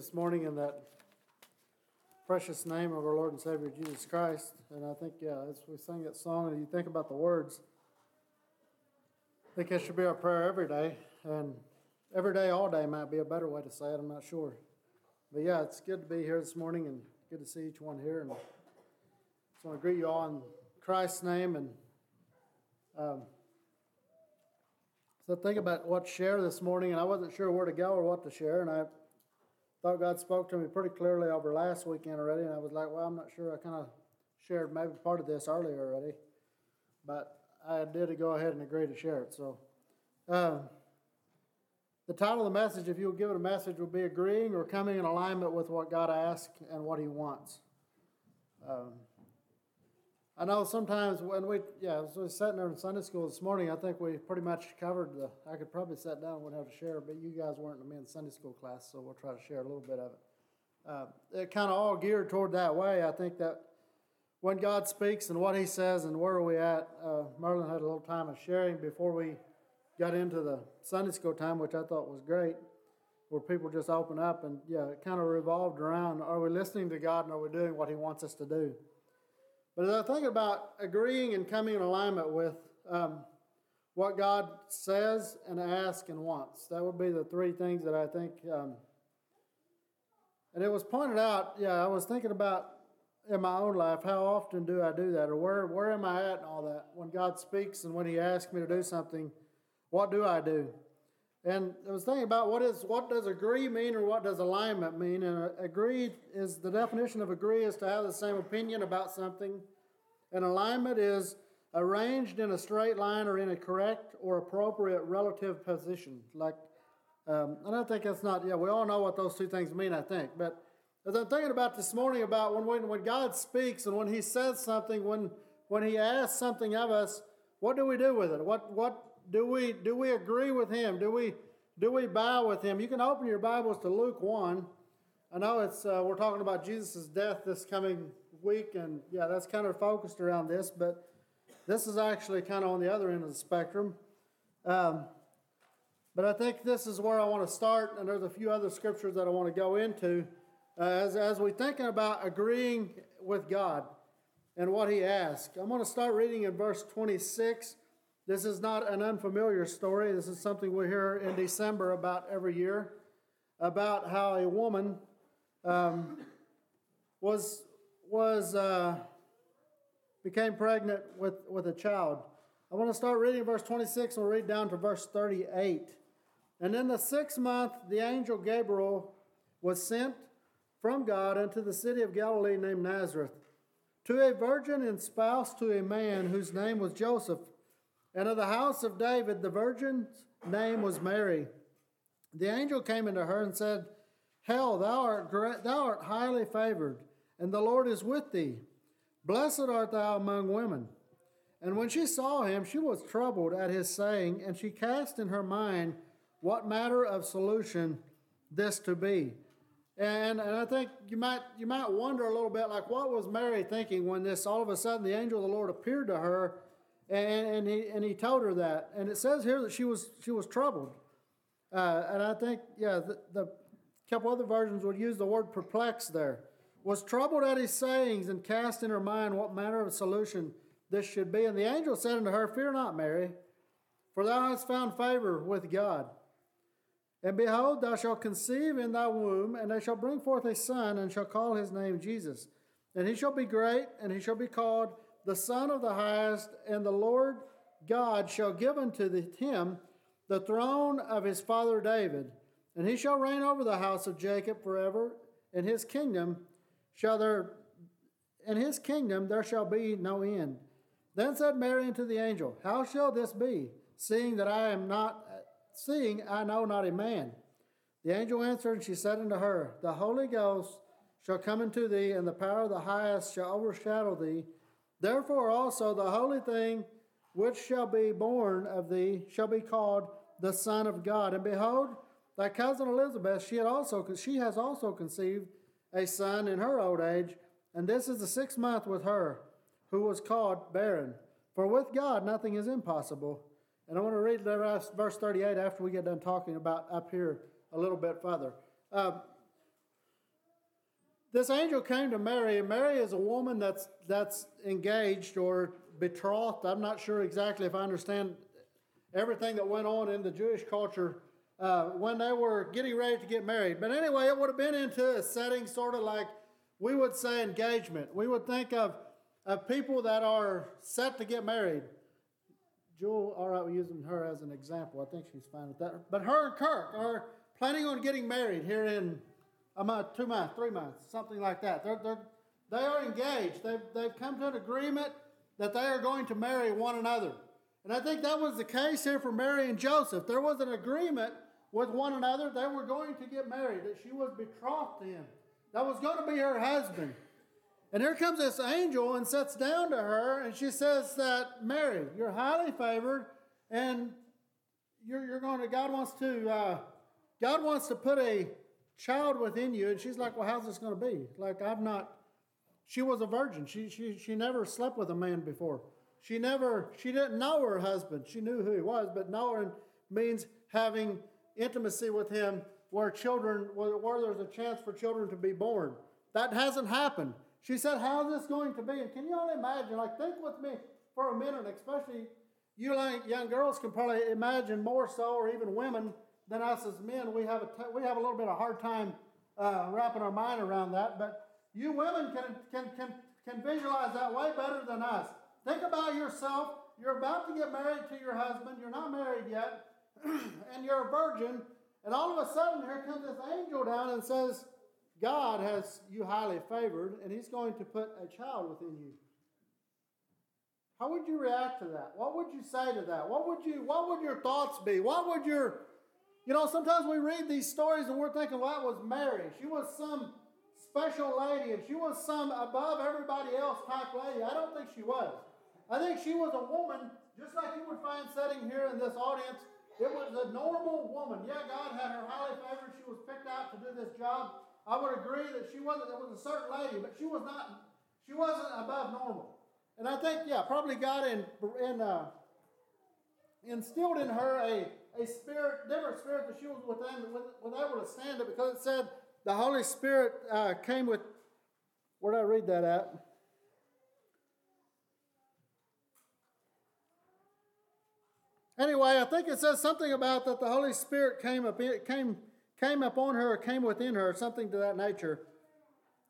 this morning in that precious name of our Lord and Savior Jesus Christ. And I think, yeah, as we sing that song and you think about the words, I think it should be our prayer every day. And every day, all day might be a better way to say it. I'm not sure. But yeah, it's good to be here this morning and good to see each one here. And so I just want to greet you all in Christ's name. And um, so think about what to share this morning, and I wasn't sure where to go or what to share. And I thought God spoke to me pretty clearly over last weekend already, and I was like, well, I'm not sure. I kind of shared maybe part of this earlier already, but I did go ahead and agree to share it. So, uh, the title of the message, if you'll give it a message, will be agreeing or coming in alignment with what God asks and what He wants. Um, I know sometimes when we, yeah, I was sitting there in Sunday school this morning, I think we pretty much covered the, I could probably sit down and wouldn't have to share, but you guys weren't in the Sunday school class, so we'll try to share a little bit of it. Uh, it kind of all geared toward that way. I think that when God speaks and what He says and where are we at, uh, Merlin had a little time of sharing before we got into the Sunday school time, which I thought was great, where people just open up and, yeah, it kind of revolved around are we listening to God and are we doing what He wants us to do? But as I think about agreeing and coming in alignment with um, what God says and asks and wants, that would be the three things that I think. Um, and it was pointed out, yeah, I was thinking about in my own life, how often do I do that? Or where, where am I at and all that? When God speaks and when He asks me to do something, what do I do? And I was thinking about what is what does agree mean or what does alignment mean? And agree is the definition of agree is to have the same opinion about something. And alignment is arranged in a straight line or in a correct or appropriate relative position. Like, um, and I think that's not. Yeah, we all know what those two things mean. I think, but as I'm thinking about this morning about when when, when God speaks and when He says something, when when He asks something of us, what do we do with it? What what do we do we agree with him? Do we do we bow with him? You can open your Bibles to Luke one. I know it's uh, we're talking about Jesus' death this coming week, and yeah, that's kind of focused around this, but this is actually kind of on the other end of the spectrum. Um, but I think this is where I want to start, and there's a few other scriptures that I want to go into uh, as as we're thinking about agreeing with God and what He asks. I'm going to start reading in verse 26 this is not an unfamiliar story. This is something we hear in December about every year about how a woman um, was was uh, became pregnant with, with a child. I want to start reading verse 26 and we'll read down to verse 38. And in the sixth month, the angel Gabriel was sent from God unto the city of Galilee named Nazareth to a virgin and spouse to a man whose name was Joseph and of the house of David, the virgin's name was Mary. The angel came into her and said, Hail, thou art, great, thou art highly favored, and the Lord is with thee. Blessed art thou among women. And when she saw him, she was troubled at his saying, and she cast in her mind what matter of solution this to be. And, and I think you might you might wonder a little bit like what was Mary thinking when this all of a sudden the angel of the Lord appeared to her and, and, he, and he told her that. And it says here that she was, she was troubled. Uh, and I think, yeah, the, the couple other versions would use the word perplexed there. Was troubled at his sayings and cast in her mind what manner of solution this should be. And the angel said unto her, Fear not, Mary, for thou hast found favor with God. And behold, thou shalt conceive in thy womb, and they shall bring forth a son, and shall call his name Jesus. And he shall be great, and he shall be called the Son of the highest, and the Lord God shall give unto him the throne of his father David, and he shall reign over the house of Jacob forever, and his kingdom shall there in his kingdom there shall be no end. Then said Mary unto the angel, How shall this be, seeing that I am not seeing I know not a man? The angel answered, and she said unto her, The Holy Ghost shall come into thee, and the power of the highest shall overshadow thee. Therefore also the holy thing which shall be born of thee shall be called the Son of God. And behold, thy cousin Elizabeth, she had also she has also conceived a son in her old age, and this is the sixth month with her, who was called barren. For with God nothing is impossible. And I want to read verse 38 after we get done talking about up here a little bit further. Uh, this angel came to Mary, and Mary is a woman that's that's engaged or betrothed. I'm not sure exactly if I understand everything that went on in the Jewish culture uh, when they were getting ready to get married. But anyway, it would have been into a setting sort of like we would say engagement. We would think of, of people that are set to get married. Jewel, all right, we're using her as an example. I think she's fine with that. But her and Kirk are planning on getting married here in a month, two months, three months, something like that. They're, they're, they are engaged. They've, they've come to an agreement that they are going to marry one another. And I think that was the case here for Mary and Joseph. There was an agreement with one another. They were going to get married, that she was betrothed to him. That was going to be her husband. And here comes this angel and sits down to her, and she says that, Mary, you're highly favored, and you're, you're going to, God wants to, uh, God wants to put a child within you. And she's like, well, how's this going to be? Like, I've not, she was a virgin. She, she, she never slept with a man before. She never, she didn't know her husband. She knew who he was, but knowing means having intimacy with him where children, where, where there's a chance for children to be born. That hasn't happened. She said, How's this going to be? And can you only imagine? Like, think with me for a minute, especially you like young girls can probably imagine more so, or even women than us as men. We have a t- we have a little bit of hard time uh, wrapping our mind around that. But you women can, can, can, can visualize that way better than us. Think about yourself. You're about to get married to your husband. You're not married yet. and you're a virgin, and all of a sudden here comes this angel down and says, God has you highly favored, and he's going to put a child within you. How would you react to that? What would you say to that? What would you what would your thoughts be? What would your you know, sometimes we read these stories and we're thinking, well, that was Mary. She was some special lady and she was some above everybody else type lady. I don't think she was. I think she was a woman, just like you would find sitting here in this audience, it was a normal woman. Yeah, God had her highly favored. She was picked out to do this job. I would agree that she wasn't, it was a certain lady, but she was not, she wasn't above normal. And I think, yeah, probably God in, in, uh, instilled in her a, a spirit, different spirit that she was within, was able to stand it because it said the Holy Spirit uh, came with, where did I read that at? Anyway, I think it says something about that the Holy Spirit came up came came upon her, came within her, something to that nature.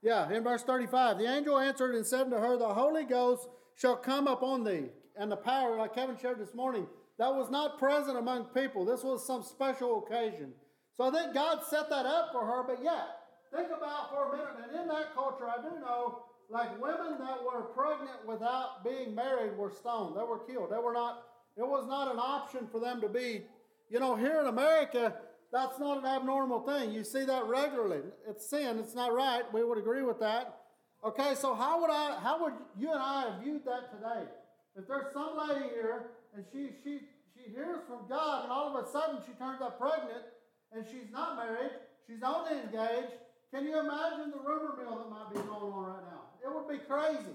Yeah, in verse 35, the angel answered and said to her, The Holy Ghost shall come upon thee, and the power, like Kevin shared this morning, that was not present among people. This was some special occasion. So I think God set that up for her, but yet, think about for a minute, and in that culture, I do know, like women that were pregnant without being married were stoned. They were killed. They were not it was not an option for them to be, you know, here in America, that's not an abnormal thing. You see that regularly. It's sin. It's not right. We would agree with that. Okay, so how would I, how would you and I have viewed that today? If there's some lady here and she she she hears from God and all of a sudden she turns up pregnant and she's not married, she's only engaged. Can you imagine the rumor mill that might be going on right now? It would be crazy.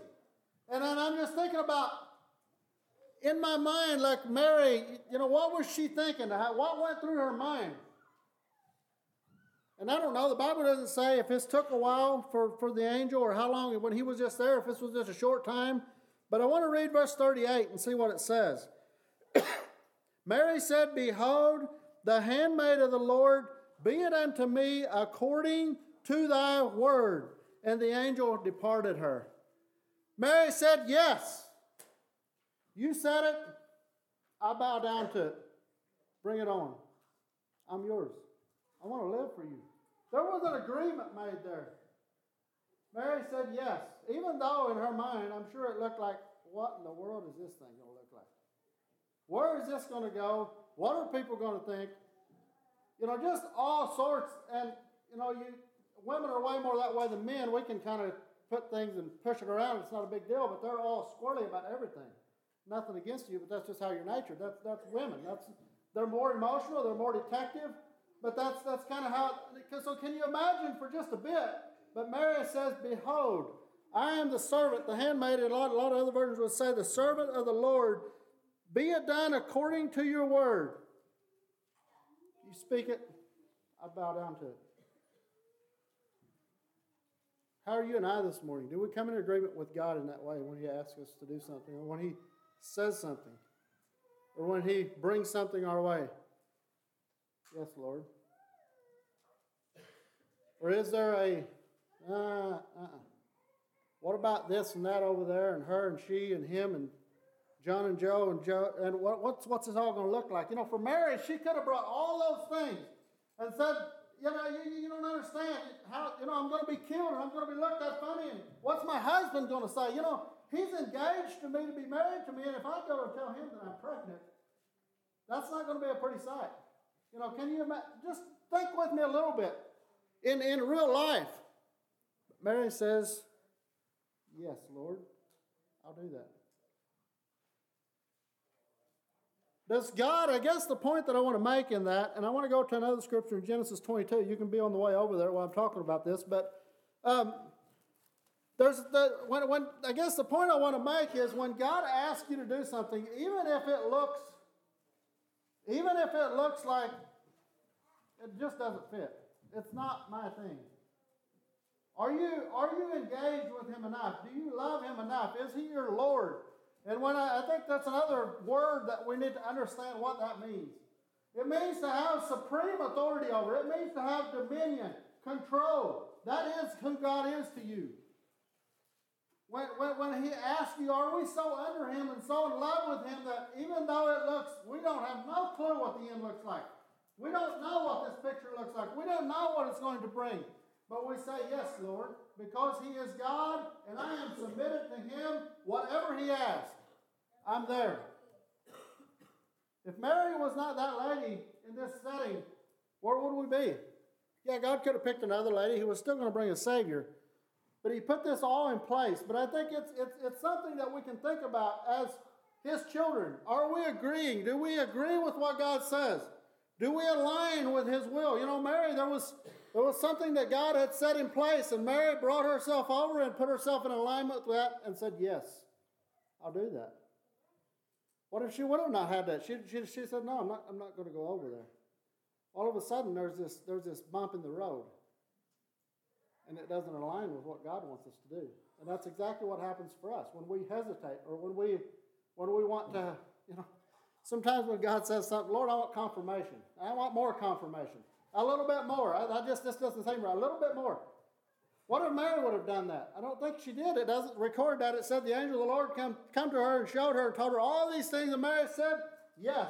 And then I'm just thinking about in my mind, like Mary, you know, what was she thinking? What went through her mind? And I don't know, the Bible doesn't say if this took a while for, for the angel or how long when he was just there, if this was just a short time. But I want to read verse 38 and see what it says. Mary said, Behold, the handmaid of the Lord, be it unto me according to thy word. And the angel departed her. Mary said, Yes. You said it, I bow down to it. Bring it on. I'm yours. I want to live for you. There was an agreement made there. Mary said yes, even though in her mind, I'm sure it looked like, what in the world is this thing going to look like? Where is this going to go? What are people going to think? You know, just all sorts. And, you know, you women are way more that way than men. We can kind of put things and push it around. It's not a big deal, but they're all squirrely about everything nothing against you, but that's just how you're nature. That's that's women. That's they're more emotional, they're more detective, but that's that's kind of how. So can you imagine for just a bit? But Mary says, "Behold, I am the servant, the handmaid." And a lot, a lot of other versions would say, "The servant of the Lord. Be it done according to your word." You speak it, I bow down to it. How are you and I this morning? Do we come in agreement with God in that way when He asks us to do something, or when He says something, or when He brings something our way? Yes, Lord. Or is there a, uh, uh-uh. What about this and that over there, and her and she and him and John and Joe and Joe and what, what's what's this all going to look like? You know, for Mary, she could have brought all those things and said, you know, you, you don't understand how you know I'm going to be killed and I'm going to be looked at funny and what's my husband going to say? You know, he's engaged to me to be married to me, and if I go and tell him that I'm pregnant, that's not going to be a pretty sight. You know, can you imagine? Just think with me a little bit in in real life. Mary says, Yes, Lord, I'll do that. Does God, I guess the point that I want to make in that, and I want to go to another scripture in Genesis 22. You can be on the way over there while I'm talking about this, but um, there's the, when, when, I guess the point I want to make is when God asks you to do something, even if it looks, even if it looks like it just doesn't fit, it's not my thing. Are you, are you engaged with Him enough? Do you love Him enough? Is He your Lord? And when I, I think that's another word that we need to understand what that means. It means to have supreme authority over. It means to have dominion, control. That is who God is to you. When, when, when he asks you, are we so under him and so in love with him that even though it looks, we don't have no clue what the end looks like. We don't know what this picture looks like. We don't know what it's going to bring. But we say, Yes, Lord, because He is God and I am submitted to Him, whatever He asks, I'm there. If Mary was not that lady in this setting, where would we be? Yeah, God could have picked another lady who was still going to bring a Savior. But He put this all in place. But I think it's, it's, it's something that we can think about as His children. Are we agreeing? Do we agree with what God says? Do we align with His will? You know, Mary, there was there was something that God had set in place, and Mary brought herself over and put herself in alignment with that and said, Yes, I'll do that. What if she would have not had that? She, she, she said, No, I'm not, I'm not going to go over there. All of a sudden, there's this, there's this bump in the road, and it doesn't align with what God wants us to do. And that's exactly what happens for us when we hesitate or when we, when we want to, you know, sometimes when God says something, Lord, I want confirmation. I want more confirmation. A little bit more. I, I just this doesn't seem right. A little bit more. What if Mary would have done that? I don't think she did. It doesn't record that. It said the angel of the Lord come, come to her and showed her and told her all these things. And Mary said, Yes,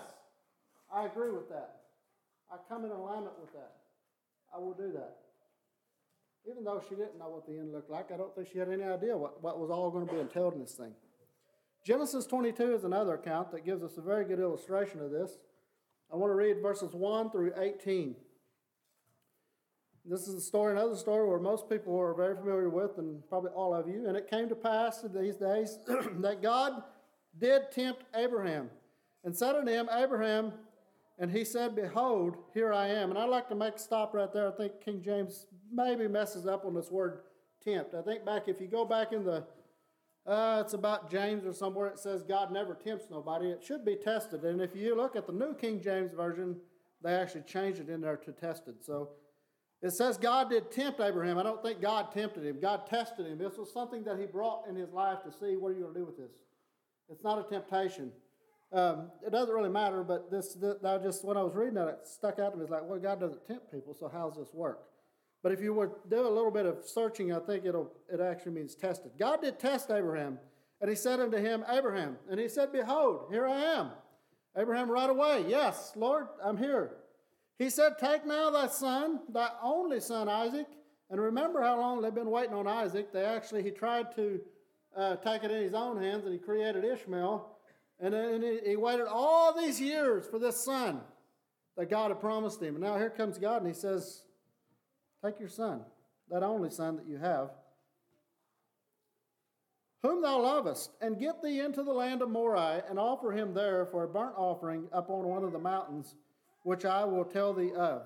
I agree with that. I come in alignment with that. I will do that. Even though she didn't know what the end looked like, I don't think she had any idea what, what was all going to be entailed in this thing. Genesis 22 is another account that gives us a very good illustration of this. I want to read verses 1 through 18. This is a story, another story where most people are very familiar with, and probably all of you. And it came to pass in these days that God did tempt Abraham and said unto him, Abraham, and he said, Behold, here I am. And I'd like to make a stop right there. I think King James maybe messes up on this word tempt. I think back, if you go back in the, uh, it's about James or somewhere, it says God never tempts nobody. It should be tested. And if you look at the New King James Version, they actually changed it in there to tested. So it says God did tempt Abraham. I don't think God tempted him. God tested him. This was something that he brought in his life to see what are you going to do with this. It's not a temptation. Um, it doesn't really matter, but this, this I just when I was reading that, it stuck out to me. It's like, well, God doesn't tempt people, so how's this work? But if you would do a little bit of searching, I think it'll it actually means tested. God did test Abraham, and he said unto him, Abraham, and he said, Behold, here I am. Abraham right away, Yes, Lord, I'm here. He said, Take now thy son, thy only son Isaac, and remember how long they've been waiting on Isaac. They actually, he tried to uh, take it in his own hands and he created Ishmael. And then he, he waited all these years for this son that God had promised him. And now here comes God and he says, Take your son, that only son that you have, whom thou lovest, and get thee into the land of Moriah, and offer him there for a burnt offering upon one of the mountains which I will tell thee of.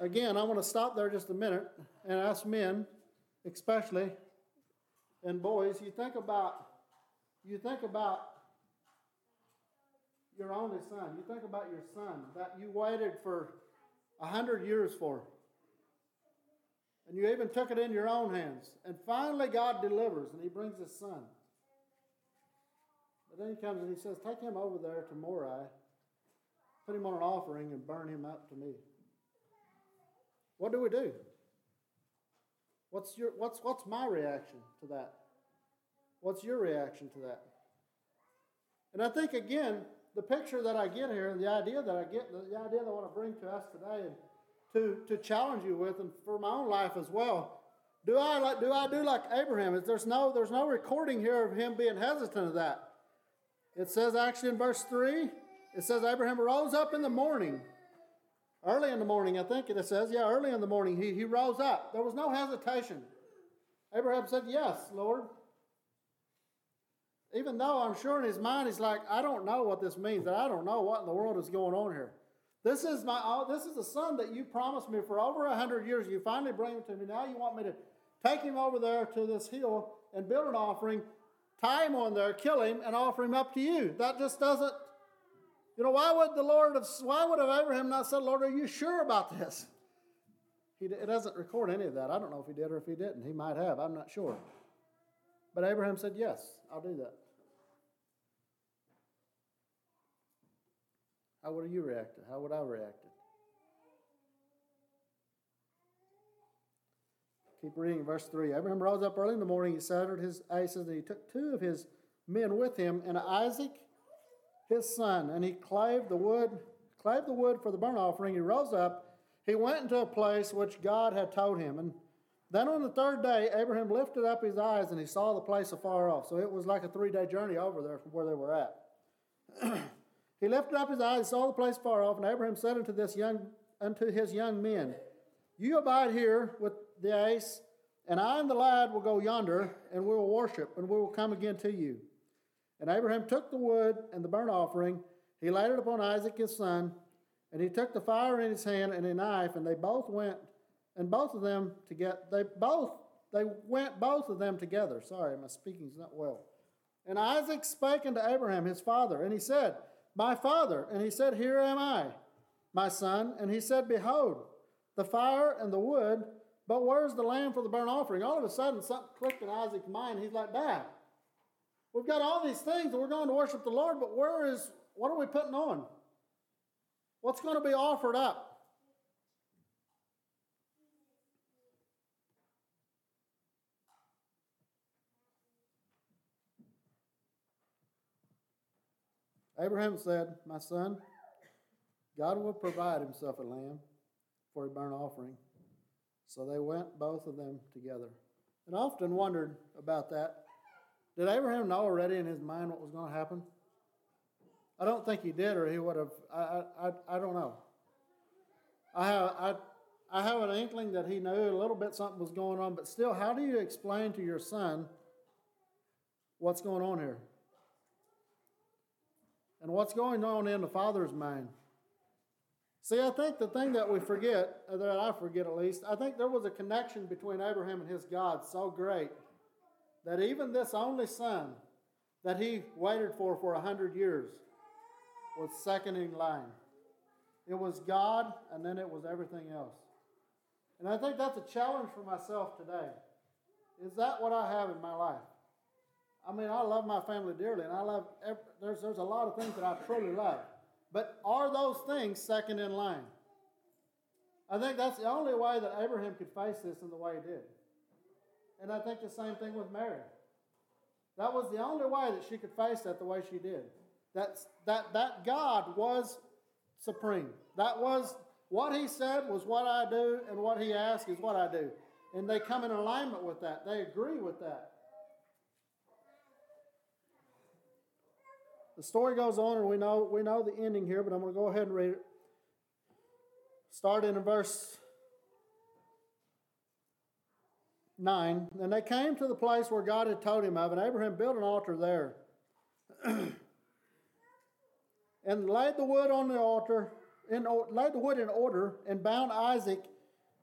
Again, I want to stop there just a minute and ask men, especially, and boys, you think about you think about your only son. You think about your son that you waited for a hundred years for. and you even took it in your own hands. And finally, God delivers, and He brings His son. But then He comes and He says, Take him over there to Moriah, put him on an offering, and burn him up to me. What do we do? What's, your, what's, what's my reaction to that? What's your reaction to that? And I think, again, the picture that I get here, the idea that I get, the idea that I want to bring to us today, and to, to challenge you with, and for my own life as well. Do I like do I do like Abraham? There's no there's no recording here of him being hesitant of that. It says actually in verse three, it says Abraham rose up in the morning. Early in the morning, I think it says, yeah, early in the morning, he, he rose up. There was no hesitation. Abraham said, Yes, Lord. Even though I'm sure in his mind he's like, I don't know what this means, and I don't know what in the world is going on here. This is my oh, this is the son that you promised me for over a hundred years. You finally bring him to me. Now you want me to take him over there to this hill and build an offering, tie him on there, kill him, and offer him up to you. That just doesn't. You know, why would the Lord have why would have Abraham not said, Lord, are you sure about this? He, it doesn't record any of that. I don't know if he did or if he didn't. He might have. I'm not sure. But Abraham said, Yes, I'll do that. How would you react? How would I react? Keep reading verse 3. Abraham rose up early in the morning. He saddled his asses, and he took two of his men with him, and Isaac, his son, and he clave the wood, clave the wood for the burnt offering. He rose up. He went into a place which God had told him. And then on the third day, Abraham lifted up his eyes, and he saw the place afar off. So it was like a three day journey over there from where they were at. He lifted up his eyes saw the place far off, and Abraham said unto this young unto his young men, You abide here with the ass, and I and the lad will go yonder, and we will worship, and we will come again to you. And Abraham took the wood and the burnt offering, he laid it upon Isaac his son, and he took the fire in his hand and a knife, and they both went, and both of them together. They both they went both of them together. Sorry, my speaking's not well. And Isaac spake unto Abraham his father, and he said, my father. And he said, Here am I, my son. And he said, Behold, the fire and the wood, but where's the lamb for the burnt offering? All of a sudden, something clicked in Isaac's mind. He's like, Dad, we've got all these things and we're going to worship the Lord, but where is, what are we putting on? What's going to be offered up? Abraham said, My son, God will provide himself a lamb for a burnt offering. So they went, both of them together. And I often wondered about that. Did Abraham know already in his mind what was going to happen? I don't think he did, or he would have. I, I, I don't know. I have, I, I have an inkling that he knew a little bit something was going on, but still, how do you explain to your son what's going on here? and what's going on in the Father's mind. See, I think the thing that we forget, that I forget at least, I think there was a connection between Abraham and his God so great that even this only son that he waited for for a hundred years was second in line. It was God, and then it was everything else. And I think that's a challenge for myself today. Is that what I have in my life? I mean, I love my family dearly, and I love, every, there's, there's a lot of things that I truly love. But are those things second in line? I think that's the only way that Abraham could face this in the way he did. And I think the same thing with Mary. That was the only way that she could face that the way she did. That's, that, that God was supreme. That was what he said was what I do, and what he asked is what I do. And they come in alignment with that. They agree with that. The story goes on, and we know, we know the ending here, but I'm going to go ahead and read it. Starting in verse 9. And they came to the place where God had told him of, and Abraham built an altar there. and laid the wood on the altar, in, laid the wood in order, and bound Isaac,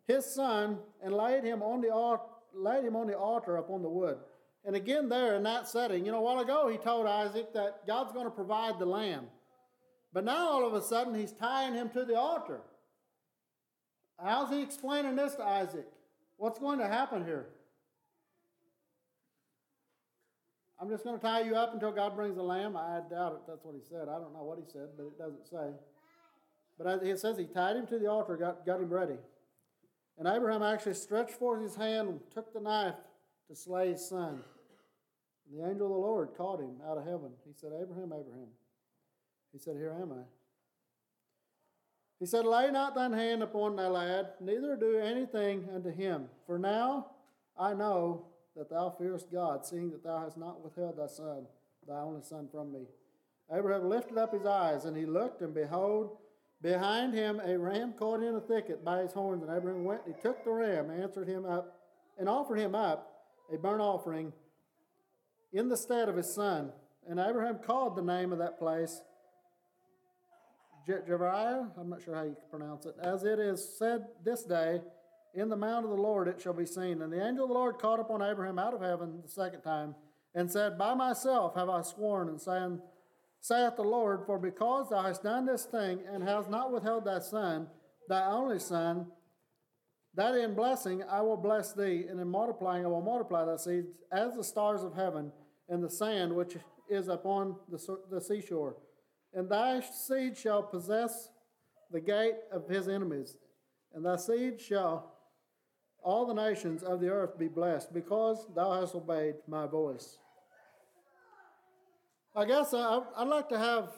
his son, and laid him on the, altar. laid him on the altar upon the wood. And again, there in that setting, you know, a while ago he told Isaac that God's going to provide the lamb. But now all of a sudden he's tying him to the altar. How's he explaining this to Isaac? What's going to happen here? I'm just going to tie you up until God brings the lamb. I doubt it. That's what he said. I don't know what he said, but it doesn't say. But it says he tied him to the altar, got, got him ready. And Abraham actually stretched forth his hand and took the knife to slay his son. And the angel of the Lord caught him out of heaven. He said, Abraham, Abraham. He said, Here am I. He said, Lay not thine hand upon thy lad, neither do anything unto him. For now I know that thou fearest God, seeing that thou hast not withheld thy son, thy only son, from me. Abraham lifted up his eyes, and he looked, and behold, behind him a ram caught in a thicket by his horns. And Abraham went, and he took the ram, answered him up, and offered him up a burnt offering in the stead of his son. And Abraham called the name of that place Jeriah, I'm not sure how you pronounce it, as it is said this day, in the mount of the Lord it shall be seen. And the angel of the Lord called upon Abraham out of heaven the second time, and said, By myself have I sworn, and saying, saith the Lord, For because thou hast done this thing, and hast not withheld thy son, thy only son, that in blessing I will bless thee, and in multiplying I will multiply thy seed as the stars of heaven, and the sand which is upon the, the seashore. And thy seed shall possess the gate of his enemies, and thy seed shall all the nations of the earth be blessed, because thou hast obeyed my voice. I guess I, would like to have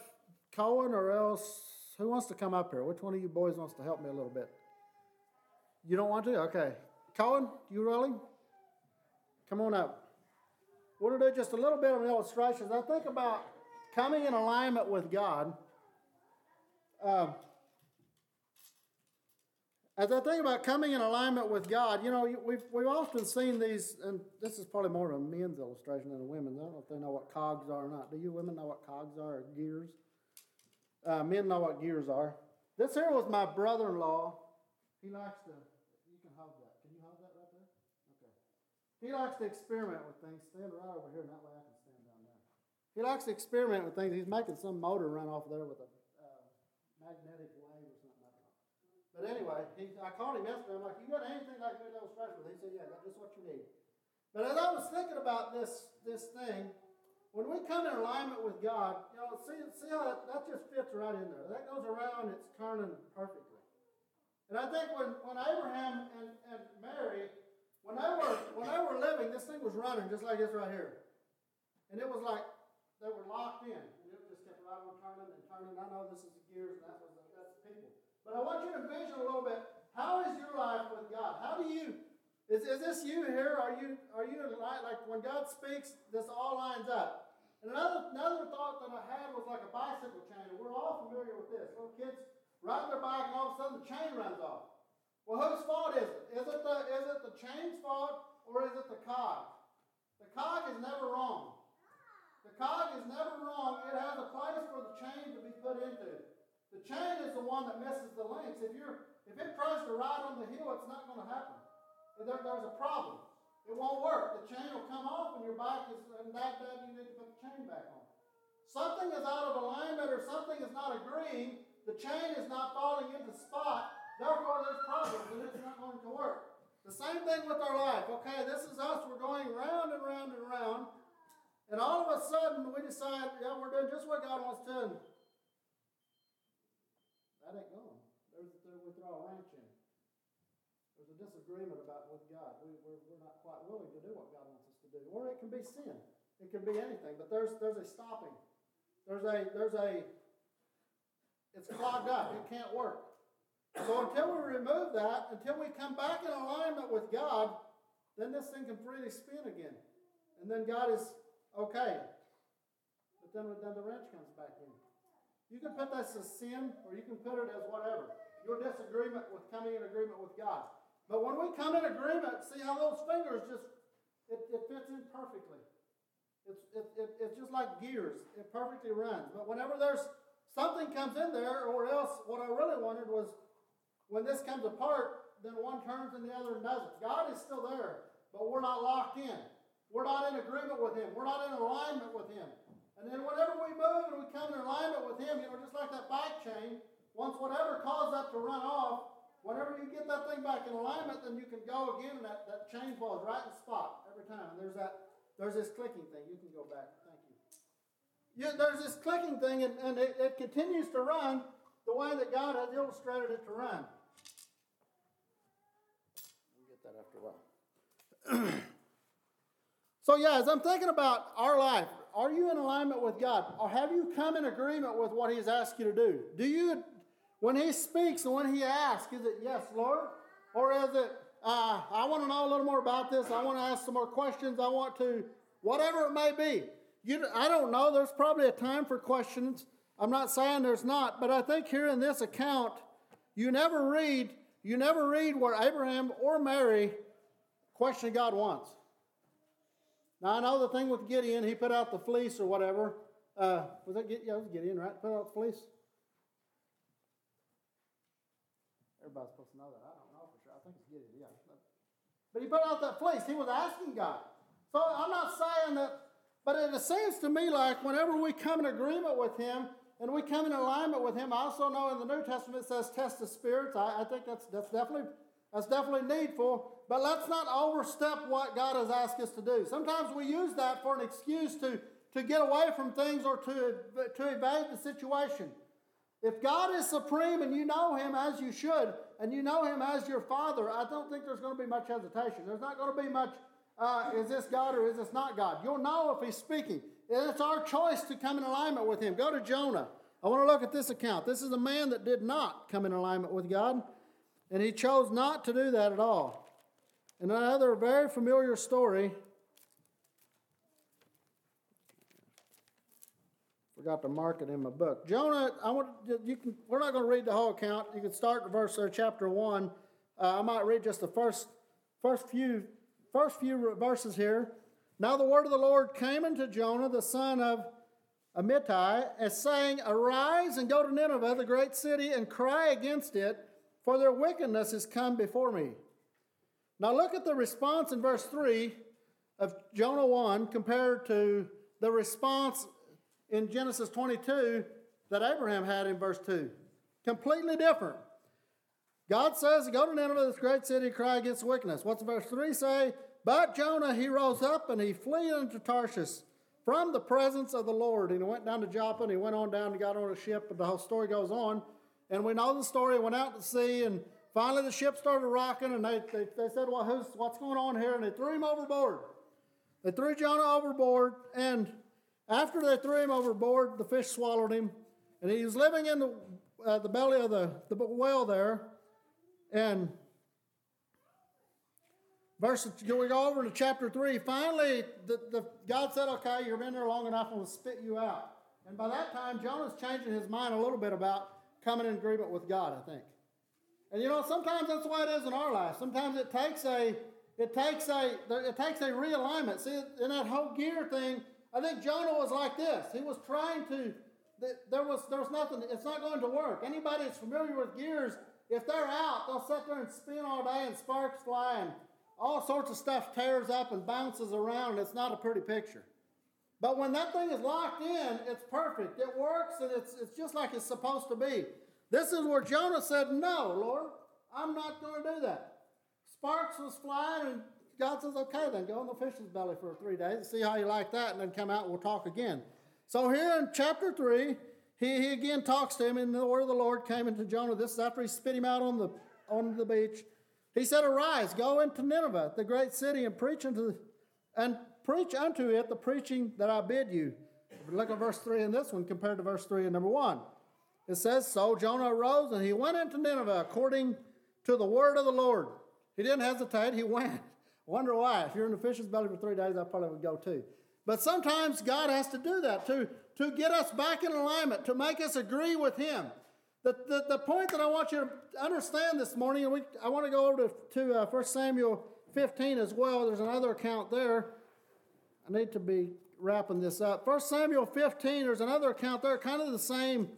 Cohen or else who wants to come up here? Which one of you boys wants to help me a little bit? You don't want to? Okay. Cohen, you really? Come on up. To do just a little bit of an illustration. I think about coming in alignment with God. Um, as I think about coming in alignment with God, you know, we've, we've often seen these, and this is probably more of a men's illustration than a women's. I don't know if they know what cogs are or not. Do you women know what cogs are or gears? Uh, men know what gears are. This here was my brother in law. He likes to, you can hold that. Can you hold that right there? Okay. He likes to experiment with things. Stand right over here, and that way I he likes to experiment with things. He's making some motor run off there with a uh, magnetic wave or something like that. But anyway, he, I called him yesterday. I'm like, "You got anything like that illustration?" He said, "Yeah, that's what you need." But as I was thinking about this this thing, when we come in alignment with God, you know, see see how that, that just fits right in there. That goes around. It's turning perfectly. And I think when, when Abraham and, and Mary, when they were when they were living, this thing was running just like this right here. And it was like they were locked in. And it just kept right on turning and turning. I know this is gears, and that was the, that's the people. But I want you to envision a little bit. How is your life with God? How do you? Is, is this you here? Are you are you like, like when God speaks? This all lines up. And another another thought that I had was like a bicycle chain. We're all familiar with this. Little kids ride their bike, and all of a sudden the chain runs off. Well, whose fault is it? Is it the is it the chain's fault or is it the cog? The cog is never wrong. The cog is never wrong. It has a place for the chain to be put into. The chain is the one that misses the links. If you're if it tries to ride on the hill, it's not going to happen. There, there's a problem. It won't work. The chain will come off, and your bike is and that bad. You need to put the chain back on. Something is out of alignment, or something is not agreeing. The chain is not falling into spot. Therefore, there's problems, and it's not going to work. The same thing with our life. Okay, this is us. We're going round and round and round. And all of a sudden, we decide, yeah, we're doing just what God wants to. That ain't going. There's, there, we throw a wrench in. There's a disagreement about with God. We, we're, we're not quite willing to do what God wants us to do. Or it can be sin. It can be anything. But there's, there's a stopping. There's a, there's a, it's clogged up. It can't work. So until we remove that, until we come back in alignment with God, then this thing can freely spin again. And then God is okay. But then, then the wrench comes back in. You can put this as sin or you can put it as whatever. Your disagreement with coming in agreement with God. But when we come in agreement, see how those fingers just, it, it fits in perfectly. It's, it, it, it's just like gears. It perfectly runs. But whenever there's something comes in there, or else what I really wanted was when this comes apart, then one turns and the other doesn't. God is still there, but we're not locked in. We're not in agreement with Him. We're not in alignment with Him. And then whenever we move and we come in alignment with Him, you know, just like that bike chain, once whatever caused that to run off, whenever you get that thing back in alignment, then you can go again, and that, that chain falls right in spot every time. And There's that, there's this clicking thing. You can go back. Thank you. Yeah, there's this clicking thing, and, and it, it continues to run the way that God has illustrated it to run. We'll get that after a while. so, yeah, as I'm thinking about our life, are you in alignment with God? Or have you come in agreement with what He's asked you to do? Do you, when He speaks and when He asks, is it yes, Lord? Or is it, uh, I want to know a little more about this. I want to ask some more questions. I want to, whatever it may be. You, I don't know. There's probably a time for questions. I'm not saying there's not, but I think here in this account, you never read, you never read where Abraham or Mary question God once. Now I know the thing with Gideon, he put out the fleece or whatever. Uh, was that yeah, it was Gideon, right? Put out the fleece. Everybody's supposed to know that. I don't know for sure. I think it's Gideon, yeah. But he put out that fleece. He was asking God. So I'm not saying that, but it seems to me like whenever we come in agreement with Him and we come in alignment with Him, I also know in the New Testament it says test the spirits. I, I think that's that's definitely that's definitely needful. But let's not overstep what God has asked us to do. Sometimes we use that for an excuse to, to get away from things or to, to evade the situation. If God is supreme and you know Him as you should, and you know Him as your Father, I don't think there's going to be much hesitation. There's not going to be much, uh, is this God or is this not God? You'll know if He's speaking. And it's our choice to come in alignment with Him. Go to Jonah. I want to look at this account. This is a man that did not come in alignment with God, and he chose not to do that at all. And another very familiar story. Forgot to mark it in my book. Jonah, I want you can. We're not going to read the whole account. You can start the verse there, chapter one. Uh, I might read just the first, first few, first few verses here. Now the word of the Lord came unto Jonah, the son of Amittai, as saying, Arise and go to Nineveh, the great city, and cry against it, for their wickedness has come before me. Now look at the response in verse 3 of Jonah 1 compared to the response in Genesis 22 that Abraham had in verse 2. Completely different. God says, Go to Nineveh, this great city, cry against wickedness. What's verse 3 say? But Jonah, he rose up and he fled into Tarshish from the presence of the Lord. And he went down to Joppa and he went on down and got on a ship, and the whole story goes on. And we know the story, went out to sea and Finally, the ship started rocking, and they, they, they said, Well, who's, what's going on here? And they threw him overboard. They threw Jonah overboard, and after they threw him overboard, the fish swallowed him, and he was living in the, uh, the belly of the, the whale there. And verse, we go over to chapter 3. Finally, the, the, God said, Okay, you've been there long enough, I'm going to spit you out. And by that time, Jonah's changing his mind a little bit about coming in agreement with God, I think. And you know, sometimes that's the way it is in our life. Sometimes it takes a it takes a it takes a realignment. See, in that whole gear thing, I think Jonah was like this. He was trying to. There was there was nothing. It's not going to work. Anybody that's familiar with gears, if they're out, they'll sit there and spin all day, and sparks fly, and all sorts of stuff tears up and bounces around. And it's not a pretty picture. But when that thing is locked in, it's perfect. It works, and it's it's just like it's supposed to be. This is where Jonah said, No, Lord, I'm not going to do that. Sparks was flying, and God says, Okay, then go in the fish's belly for three days and see how you like that, and then come out and we'll talk again. So here in chapter 3, he, he again talks to him, and the word of the Lord came into Jonah. This is after he spit him out on the, on the beach. He said, Arise, go into Nineveh, the great city, and preach unto and preach unto it the preaching that I bid you. Look at verse 3 in this one compared to verse 3 in number 1. It says, So Jonah arose and he went into Nineveh according to the word of the Lord. He didn't hesitate, he went. Wonder why. If you're in the fish's belly for three days, I probably would go too. But sometimes God has to do that to, to get us back in alignment, to make us agree with Him. The, the, the point that I want you to understand this morning, and we, I want to go over to, to uh, 1 Samuel 15 as well. There's another account there. I need to be wrapping this up. 1 Samuel 15, there's another account there, kind of the same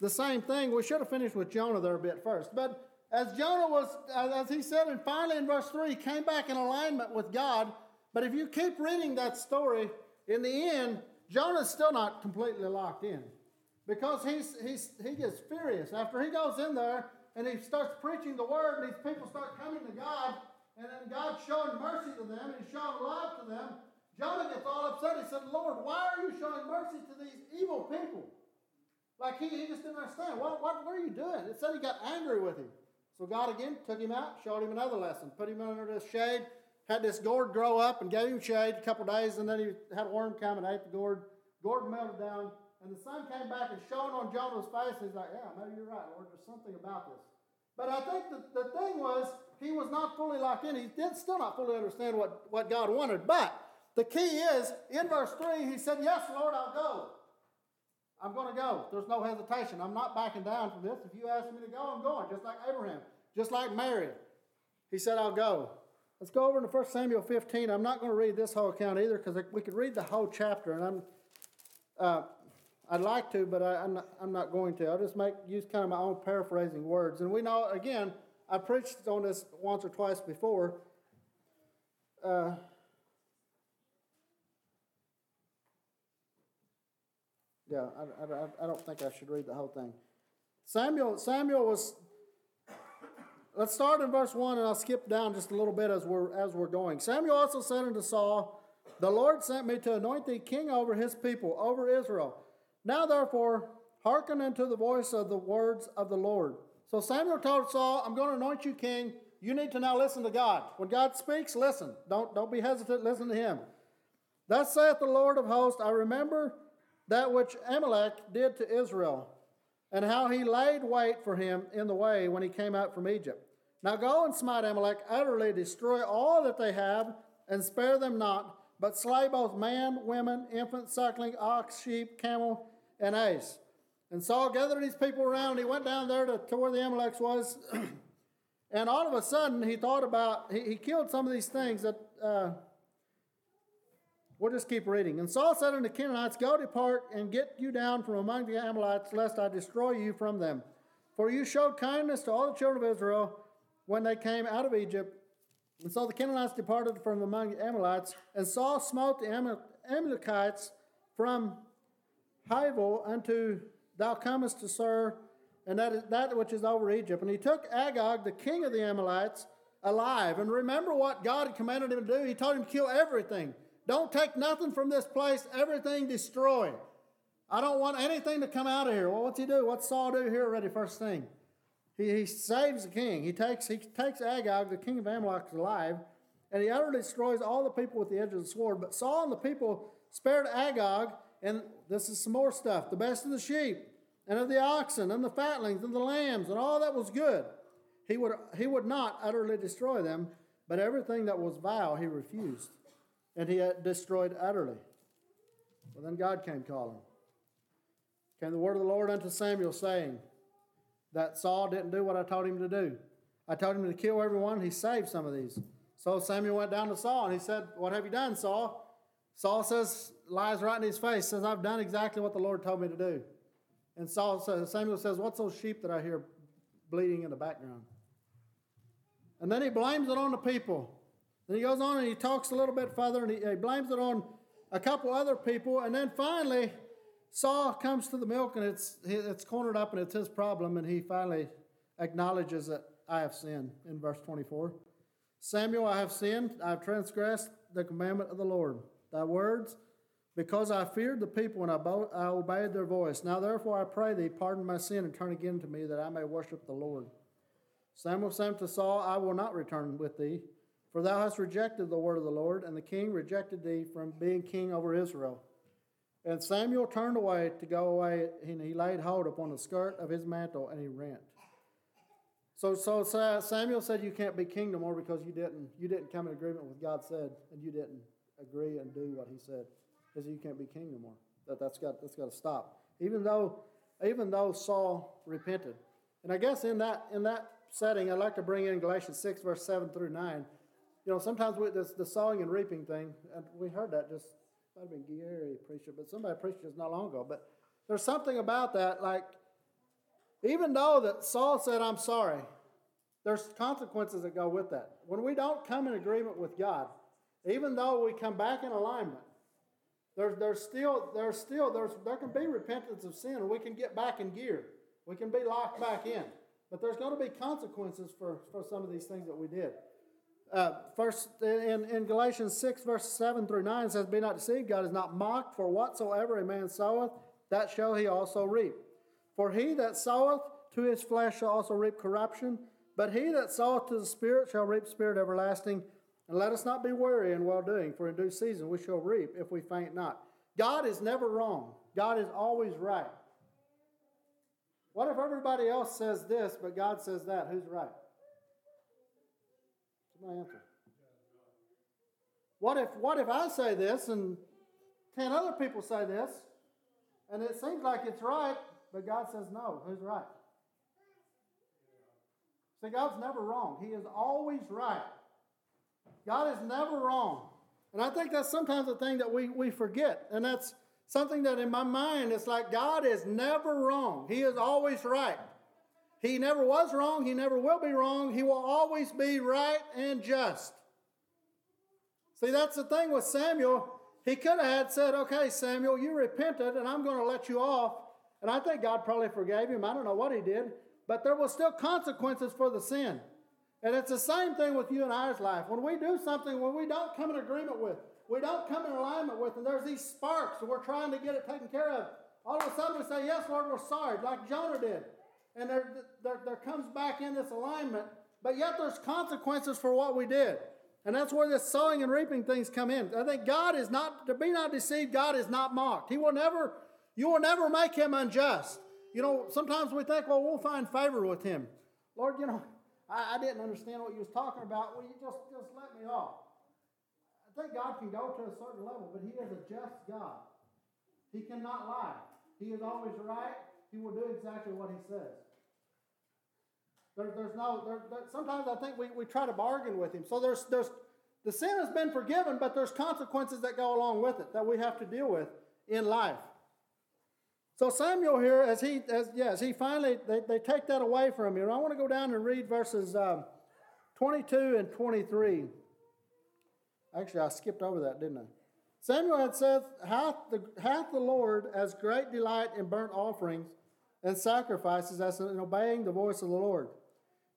the same thing. We should have finished with Jonah there a bit first. But as Jonah was, as he said, and finally in verse 3, he came back in alignment with God. But if you keep reading that story, in the end, Jonah's still not completely locked in. Because he's, he's, he gets furious. After he goes in there and he starts preaching the word, and these people start coming to God, and then God's showing mercy to them, and showing love to them. Jonah gets all upset. He said, Lord, why are you showing mercy to these evil people? Like he, he just didn't understand. What, what, are you doing? It said he got angry with him. So God again took him out, showed him another lesson, put him under this shade, had this gourd grow up and gave him shade a couple days, and then he had a worm come and ate the gourd. Gourd melted down, and the sun came back and shone on Jonah's face. He's like, Yeah, maybe you're right, Lord. There's something about this. But I think the, the thing was, he was not fully locked in. He did still not fully understand what, what God wanted. But the key is, in verse 3, he said, Yes, Lord, I'll go. I'm going to go. There's no hesitation. I'm not backing down from this. If you ask me to go, I'm going, just like Abraham, just like Mary. He said, I'll go. Let's go over to 1 Samuel 15. I'm not going to read this whole account either because we could read the whole chapter, and I'm, uh, I'd like to, but I, am not, I'm not going to. I'll just make use kind of my own paraphrasing words. And we know, again, I preached on this once or twice before. Uh, Yeah, I, I, I don't think I should read the whole thing. Samuel, Samuel was. Let's start in verse 1 and I'll skip down just a little bit as we're, as we're going. Samuel also said unto Saul, The Lord sent me to anoint thee king over his people, over Israel. Now therefore, hearken unto the voice of the words of the Lord. So Samuel told Saul, I'm going to anoint you king. You need to now listen to God. When God speaks, listen. Don't, don't be hesitant, listen to him. Thus saith the Lord of hosts, I remember that which Amalek did to Israel, and how he laid wait for him in the way when he came out from Egypt. Now go and smite Amalek, utterly destroy all that they have, and spare them not, but slay both man, women, infant, suckling, ox, sheep, camel, and ass. And Saul gathered his people around, and he went down there to, to where the Amaleks was. and all of a sudden, he thought about, he, he killed some of these things that. Uh, We'll just keep reading. And Saul said unto the Canaanites, Go depart and get you down from among the Amalekites, lest I destroy you from them. For you showed kindness to all the children of Israel when they came out of Egypt. And so the Canaanites departed from among the Amalekites, and Saul smote the Amalekites from Havilah unto thou comest to Shur, and that is that which is over Egypt. And he took Agag, the king of the Amalekites, alive. And remember what God had commanded him to do. He told him to kill everything don't take nothing from this place, everything destroy. I don't want anything to come out of here. Well, what's he do? What's Saul do here already? First thing. He, he saves the king. He takes, he takes Agag, the king of Amalek, alive, and he utterly destroys all the people with the edge of the sword. But Saul and the people spared Agag, and this is some more stuff the best of the sheep, and of the oxen, and the fatlings, and the lambs, and all that was good. He would, he would not utterly destroy them, but everything that was vile he refused and he had destroyed utterly. Well, then God came calling. Came the word of the Lord unto Samuel, saying that Saul didn't do what I told him to do. I told him to kill everyone. He saved some of these. So Samuel went down to Saul and he said, What have you done, Saul? Saul says, lies right in his face, says, I've done exactly what the Lord told me to do. And Saul says, Samuel says, What's those sheep that I hear bleeding in the background? And then he blames it on the people. Then he goes on and he talks a little bit further and he, he blames it on a couple other people. And then finally, Saul comes to the milk and it's, it's cornered up and it's his problem. And he finally acknowledges that I have sinned in verse 24. Samuel, I have sinned. I have transgressed the commandment of the Lord. Thy words, because I feared the people and I, bo- I obeyed their voice. Now therefore I pray thee, pardon my sin and turn again to me that I may worship the Lord. Samuel said to Saul, I will not return with thee for thou hast rejected the word of the Lord, and the king rejected thee from being king over Israel. And Samuel turned away to go away, and he laid hold upon the skirt of his mantle, and he rent. So, so Samuel said, "You can't be king no more because you didn't you didn't come in agreement with God said, and you didn't agree and do what He said. Because you can't be king no more. That that's got that's got to stop. Even though even though Saul repented, and I guess in that in that setting, I'd like to bring in Galatians six verse seven through nine you know, sometimes with this, the sowing and reaping thing, and we heard that just, might have been Gary preached it, but somebody preached it not long ago. But there's something about that, like, even though that Saul said, I'm sorry, there's consequences that go with that. When we don't come in agreement with God, even though we come back in alignment, there's, there's still, there's still, there's, there can be repentance of sin, and we can get back in gear. We can be locked back in. But there's going to be consequences for, for some of these things that we did. Uh, first, in, in Galatians 6, verse 7 through 9, says, Be not deceived, God is not mocked, for whatsoever a man soweth, that shall he also reap. For he that soweth to his flesh shall also reap corruption, but he that soweth to the Spirit shall reap spirit everlasting. And let us not be weary in well doing, for in due season we shall reap if we faint not. God is never wrong, God is always right. What if everybody else says this, but God says that? Who's right? My answer. What if, what if I say this and 10 other people say this, and it seems like it's right, but God says no? Who's right? See, God's never wrong. He is always right. God is never wrong. And I think that's sometimes the thing that we, we forget. And that's something that in my mind, it's like God is never wrong. He is always right. He never was wrong. He never will be wrong. He will always be right and just. See, that's the thing with Samuel. He could have had said, okay, Samuel, you repented and I'm going to let you off. And I think God probably forgave him. I don't know what he did. But there was still consequences for the sin. And it's the same thing with you and I's life. When we do something, when we don't come in agreement with, we don't come in alignment with, and there's these sparks, and we're trying to get it taken care of. All of a sudden we say, Yes, Lord, we're sorry, like Jonah did. And there, there, there comes back in this alignment, but yet there's consequences for what we did. And that's where this sowing and reaping things come in. I think God is not, to be not deceived, God is not mocked. He will never, you will never make him unjust. You know, sometimes we think, well, we'll find favor with him. Lord, you know, I, I didn't understand what you was talking about. Well, you just, just let me off. I think God can go to a certain level, but he is a just God. He cannot lie. He is always right. He will do exactly what he says. There, there's no, there, there, sometimes I think we, we try to bargain with him. So there's, there's, the sin has been forgiven, but there's consequences that go along with it that we have to deal with in life. So Samuel here, as he, as yes, he finally they, they take that away from him. I want to go down and read verses um, 22 and 23. Actually, I skipped over that, didn't I? Samuel had said, hath the, hath the Lord as great delight in burnt offerings and sacrifices as in obeying the voice of the Lord.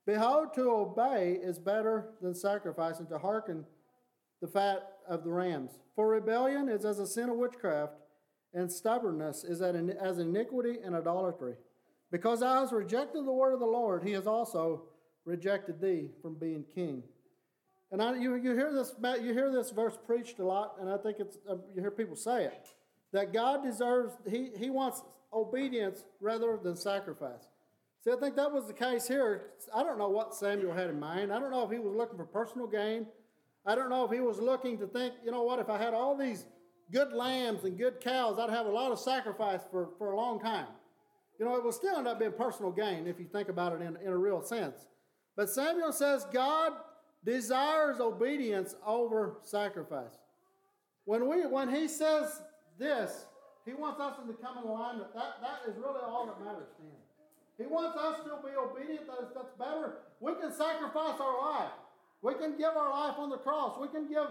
Behold, to obey is better than sacrifice, and to hearken the fat of the rams. For rebellion is as a sin of witchcraft, and stubbornness is as iniquity and idolatry. Because thou hast rejected the word of the Lord, he has also rejected thee from being king. And I, you, you, hear this, you hear this verse preached a lot, and I think it's, uh, you hear people say it, that God deserves, he, he wants obedience rather than sacrifice. See, I think that was the case here. I don't know what Samuel had in mind. I don't know if he was looking for personal gain. I don't know if he was looking to think, you know what, if I had all these good lambs and good cows, I'd have a lot of sacrifice for, for a long time. You know, it will still end up being personal gain if you think about it in, in a real sense. But Samuel says God desires obedience over sacrifice. When, we, when he says this, he wants us to come in alignment. That, that is really all that matters to him. He wants us to be obedient. That is, that's better. We can sacrifice our life. We can give our life on the cross. We can give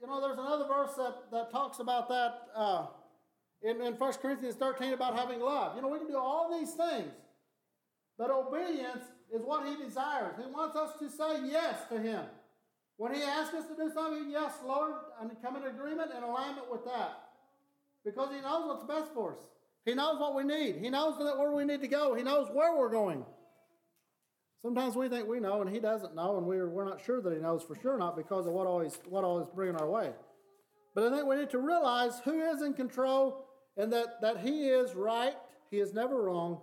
you know, there's another verse that, that talks about that uh, in, in 1 Corinthians 13 about having love. You know, we can do all these things, but obedience is what He desires. He wants us to say yes to Him. When He asks us to do something, yes, Lord, and come in agreement and alignment with that. Because He knows what's best for us. He knows what we need. He knows where we need to go. He knows where we're going. Sometimes we think we know and he doesn't know, and we're, we're not sure that he knows for sure not because of what always what always bringing our way. But I think we need to realize who is in control and that, that he is right, he is never wrong,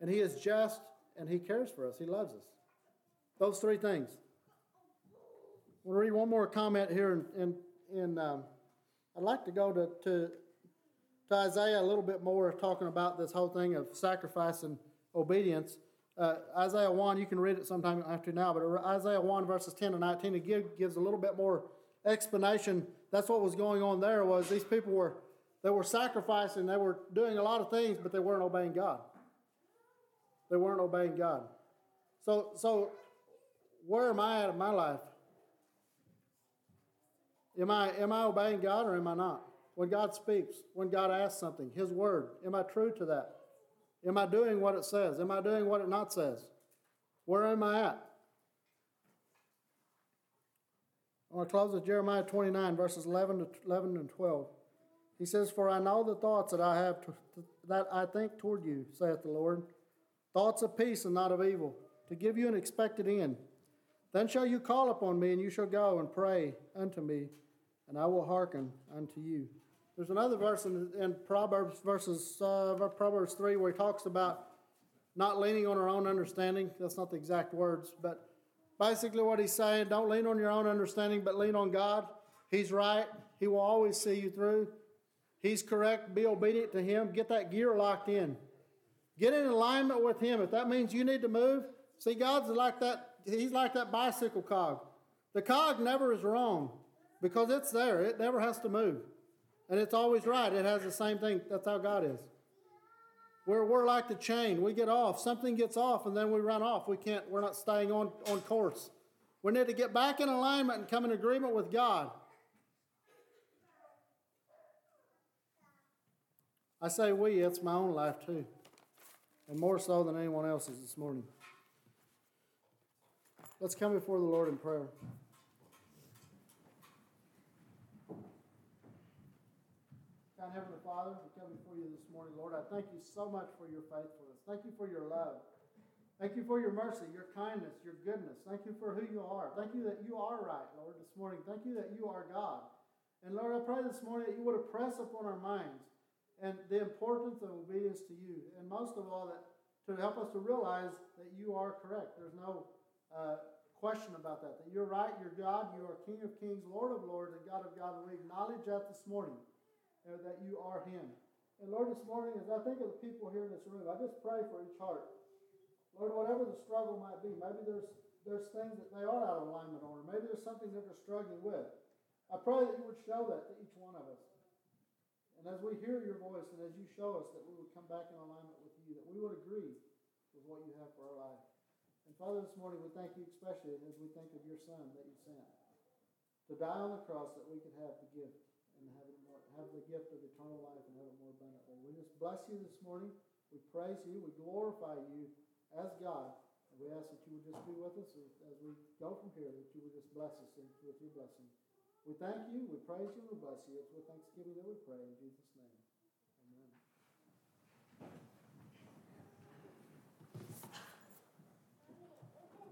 and he is just, and he cares for us. He loves us. Those three things. I want to read one more comment here, and in, in, um, I'd like to go to, to, to Isaiah a little bit more, talking about this whole thing of sacrifice and obedience. Uh, Isaiah 1, you can read it sometime after now, but Isaiah 1 verses 10 and 19, it give, gives a little bit more explanation. That's what was going on there was these people were, they were sacrificing, they were doing a lot of things, but they weren't obeying God. They weren't obeying God. So, so where am I at in my life? Am I, am I obeying God or am I not? When God speaks, when God asks something, His word, am I true to that? Am I doing what it says? Am I doing what it not says? Where am I at? I want to close with Jeremiah 29, verses 11 to 11 and 12. He says, For I know the thoughts that I have to, that I think toward you, saith the Lord, thoughts of peace and not of evil, to give you an expected end. Then shall you call upon me, and you shall go and pray unto me, and I will hearken unto you. There's another verse in, in Proverbs verses uh, Proverbs three where he talks about not leaning on our own understanding. That's not the exact words, but basically what he's saying: don't lean on your own understanding, but lean on God. He's right. He will always see you through. He's correct. Be obedient to Him. Get that gear locked in. Get in alignment with Him. If that means you need to move, see, God's like that. He's like that bicycle cog. The cog never is wrong because it's there. It never has to move. And it's always right. It has the same thing. That's how God is. We're, we're like the chain. We get off. Something gets off and then we run off. We can't, we're not staying on, on course. We need to get back in alignment and come in agreement with God. I say we, it's my own life too. And more so than anyone else's this morning. Let's come before the Lord in prayer. God, Heavenly Father, we come before you this morning, Lord. I thank you so much for your faithfulness. Thank you for your love. Thank you for your mercy, your kindness, your goodness. Thank you for who you are. Thank you that you are right, Lord, this morning. Thank you that you are God. And Lord, I pray this morning that you would impress upon our minds and the importance of obedience to you. And most of all, that to help us to realize that you are correct. There's no uh, question about that. That you're right, you're God, you are King of kings, Lord of lords, and God of God. And we acknowledge that this morning uh, that you are Him. And Lord, this morning, as I think of the people here in this room, I just pray for each heart. Lord, whatever the struggle might be, maybe there's there's things that they are out of alignment on, or maybe there's something that they're struggling with. I pray that you would show that to each one of us. And as we hear your voice and as you show us that we would come back in alignment with you, that we would agree with what you have for our life. And Father, this morning we thank you especially as we think of your Son that you sent to die on the cross that we could have the gift and have, more, have the gift of eternal life and have it more abundantly. We just bless you this morning. We praise you. We glorify you as God. And we ask that you would just be with us as, as we go from here, that you would just bless us with your blessing. We thank you, we praise you, we bless you. It's with thanksgiving that we pray in Jesus' name.